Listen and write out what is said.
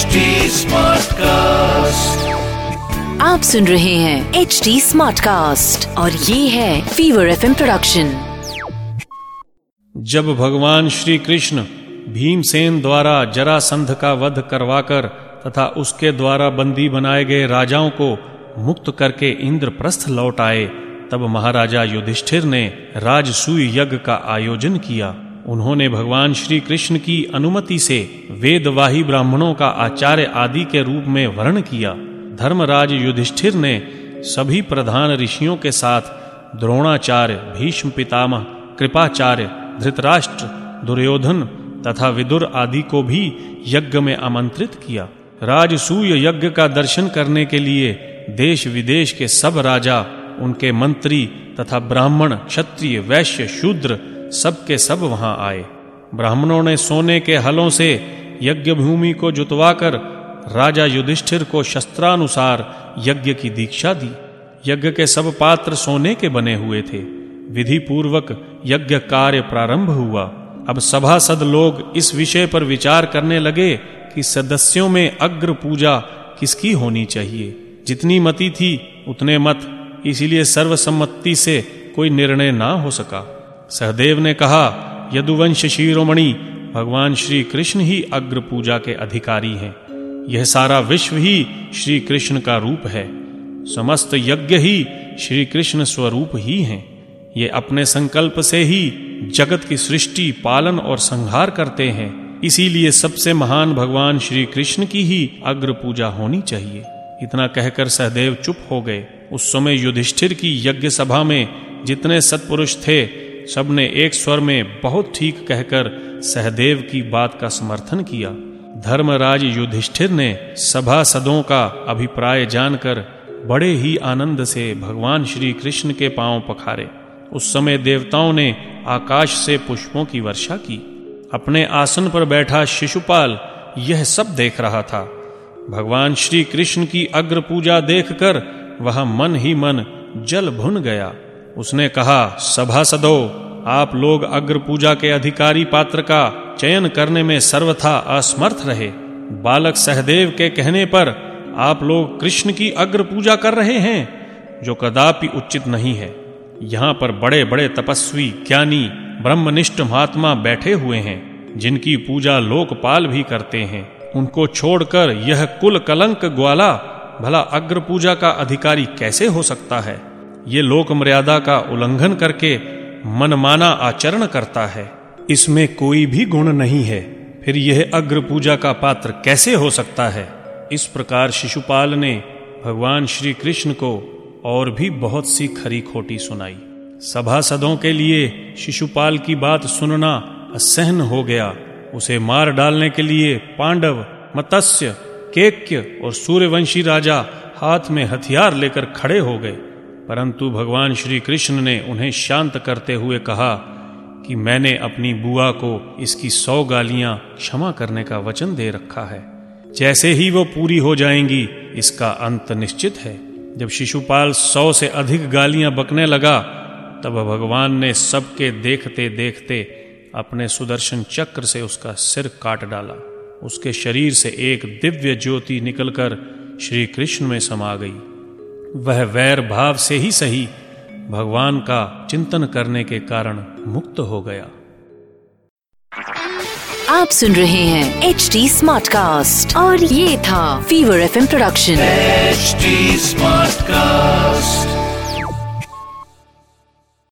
HD Smartcast. आप सुन रहे हैं एच डी स्मार्ट कास्ट और ये है फीवर एफ़ प्रोडक्शन जब भगवान श्री कृष्ण भीमसेन द्वारा जरासंध का वध करवाकर तथा उसके द्वारा बंदी बनाए गए राजाओं को मुक्त करके इंद्रप्रस्थ लौट आए तब महाराजा युधिष्ठिर ने राजसूय यज्ञ का आयोजन किया उन्होंने भगवान श्री कृष्ण की अनुमति से वेदवाही ब्राह्मणों का आचार्य आदि के रूप में वर्ण किया। धर्मराज युधिष्ठिर ने सभी प्रधान ऋषियों के साथ द्रोणाचार्य, भीष्म पितामह, कृपाचार्य, धृतराष्ट्र, दुर्योधन तथा विदुर आदि को भी यज्ञ में आमंत्रित किया। राजसूय यज्ञ का दर्शन करने के लिए देश विदेश के सब राजा, उनके मंत्री तथा ब्राह्मण, क्षत्रिय, वैश्य, शूद्र सब के सब वहाँ आए। ब्राह्मणों ने सोने के हलों से यज्ञ भूमि को जुतवाकर राजा युधिष्ठिर को शस्त्रानुसार यज्ञ की दीक्षा दी। यज्ञ के सब पात्र सोने के बने हुए थे। विधि पूर्वक यज्ञ कार्य प्रारंभ हुआ। अब सभासद लोग इस विषय पर विचार करने लगे कि सदस्यों में अग्र पूजा किसकी होनी चाहिए। जितनी मति थी, उतने मत। इसीलिए सर्वसम्मति से कोई निर्णय ना हो सका। सहदेव ने कहा, यदुवंश शिरोमणि, भगवान श्री कृष्ण ही अग्र पूजा के अधिकारी हैं। यह सारा विश्व ही श्री कृष्ण का रूप है। समस्त यज्ञ ही श्री कृष्ण स्वरूप ही हैं। ये अपने संकल्प से ही जगत की सृष्टि, पालन और संहार करते हैं। इसीलिए सबसे महान भगवान श्री कृष्ण की ही अग्र पूजा होनी चाहिए। इतना कहकर सहदेव चुप हो गए। उस समय युधिष्ठिर की यज्ञ सभा में जितने सत्पुरुष थे सबने एक स्वर में बहुत ठीक कहकर सहदेव की बात का समर्थन किया। धर्मराज युधिष्ठिर ने सभा सदों का अभिप्राय जानकर बड़े ही आनंद से भगवान श्री कृष्ण के पाँव पखारे। उस समय देवताओं ने आकाश से पुष्पों की वर्षा की। अपने आसन पर बैठा शिशुपाल यह सब देख रहा था। भगवान श्री कृष्ण की अग्र पूजा देखकर वह मन ही मन जल भुन गया। उसने कहा, सभासदो, आप लोग अग्र पूजा के अधिकारी पात्र का चयन करने में सर्वथा असमर्थ रहे। बालक सहदेव के कहने पर आप लोग कृष्ण की अग्र पूजा कर रहे हैं, जो कदापि उचित नहीं है। यहाँ पर बड़े बड़े तपस्वी, ज्ञानी, ब्रह्मनिष्ठ महात्मा बैठे हुए हैं, जिनकी पूजा लोकपाल भी करते हैं। उनको छोड़कर यह कुल कलंक ग्वाला, भला अग्र पूजा का अधिकारी कैसे हो सकता है? ये लोक मर्यादा का उल्लंघन करके मनमाना आचरण करता है। इसमें कोई भी गुण नहीं है। फिर यह अग्र पूजा का पात्र कैसे हो सकता है? इस प्रकार शिशुपाल ने भगवान श्री कृष्ण को और भी बहुत सी खरी खोटी सुनाई। सभासदों के लिए शिशुपाल की बात सुनना असहन हो गया। उसे मार डालने के लिए पांडव, मत्स्य, केक्य और सूर्यवंशी राजा हाथ में हथियार लेकर खड़े हो गए। परंतु भगवान श्री कृष्ण ने उन्हें शांत करते हुए कहा कि मैंने अपनी बुआ को इसकी सौ गालियाँ क्षमा करने का वचन दे रखा है। जैसे ही वो पूरी हो जाएँगी, इसका अंत निश्चित है। जब शिशुपाल सौ से अधिक गालियाँ बकने लगा, तब भगवान ने सबके देखते देखते अपने सुदर्शन चक्र से उसका सिर काट डाला। उसके शरीर से एक दिव्य ज्योति निकलकर श्री कृष्ण में समा गई। वह वैर भाव से ही सही भगवान का चिंतन करने के कारण मुक्त हो गया आप सुन रहे हैं एच डी स्मार्ट कास्ट और ये था fever F production smart Smartcast.